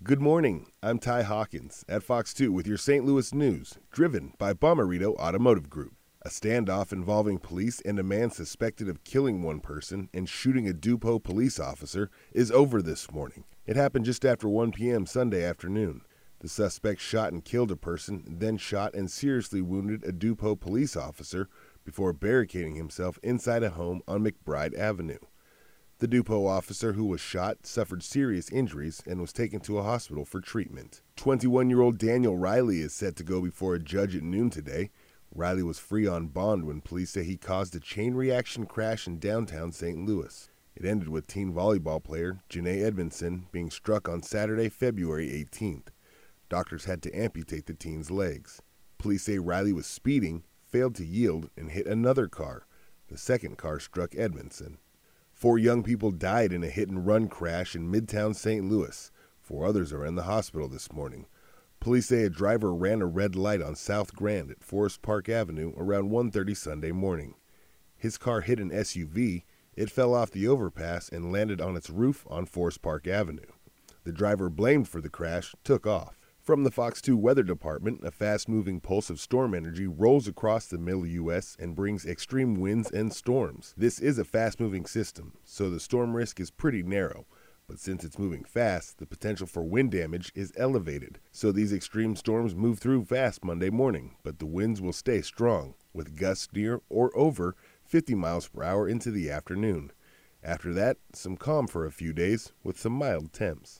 Good morning. I'm Ty Hawkins at Fox 2 with your St. Louis news, driven by Bomarito Automotive Group. A standoff involving police and a man suspected of killing one person and shooting a Dupo police officer is over this morning. It happened just after 1 p.m. Sunday afternoon. The suspect shot and killed a person, then shot and seriously wounded a Dupo police officer before barricading himself inside a home on McBride Avenue. The Dupo officer who was shot suffered serious injuries and was taken to a hospital for treatment. 21 year old Daniel Riley is set to go before a judge at noon today. Riley was free on bond when police say he caused a chain reaction crash in downtown St. Louis. It ended with teen volleyball player Janae Edmondson being struck on Saturday, February 18th. Doctors had to amputate the teen's legs. Police say Riley was speeding, failed to yield, and hit another car. The second car struck Edmondson. Four young people died in a hit and run crash in Midtown St. Louis. Four others are in the hospital this morning. Police say a driver ran a red light on South Grand at Forest Park Avenue around 1:30 Sunday morning. His car hit an SUV, it fell off the overpass and landed on its roof on Forest Park Avenue. The driver blamed for the crash took off. From the Fox 2 Weather Department, a fast moving pulse of storm energy rolls across the middle U.S. and brings extreme winds and storms. This is a fast moving system, so the storm risk is pretty narrow. But since it's moving fast, the potential for wind damage is elevated. So these extreme storms move through fast Monday morning, but the winds will stay strong, with gusts near or over 50 miles per hour into the afternoon. After that, some calm for a few days with some mild temps.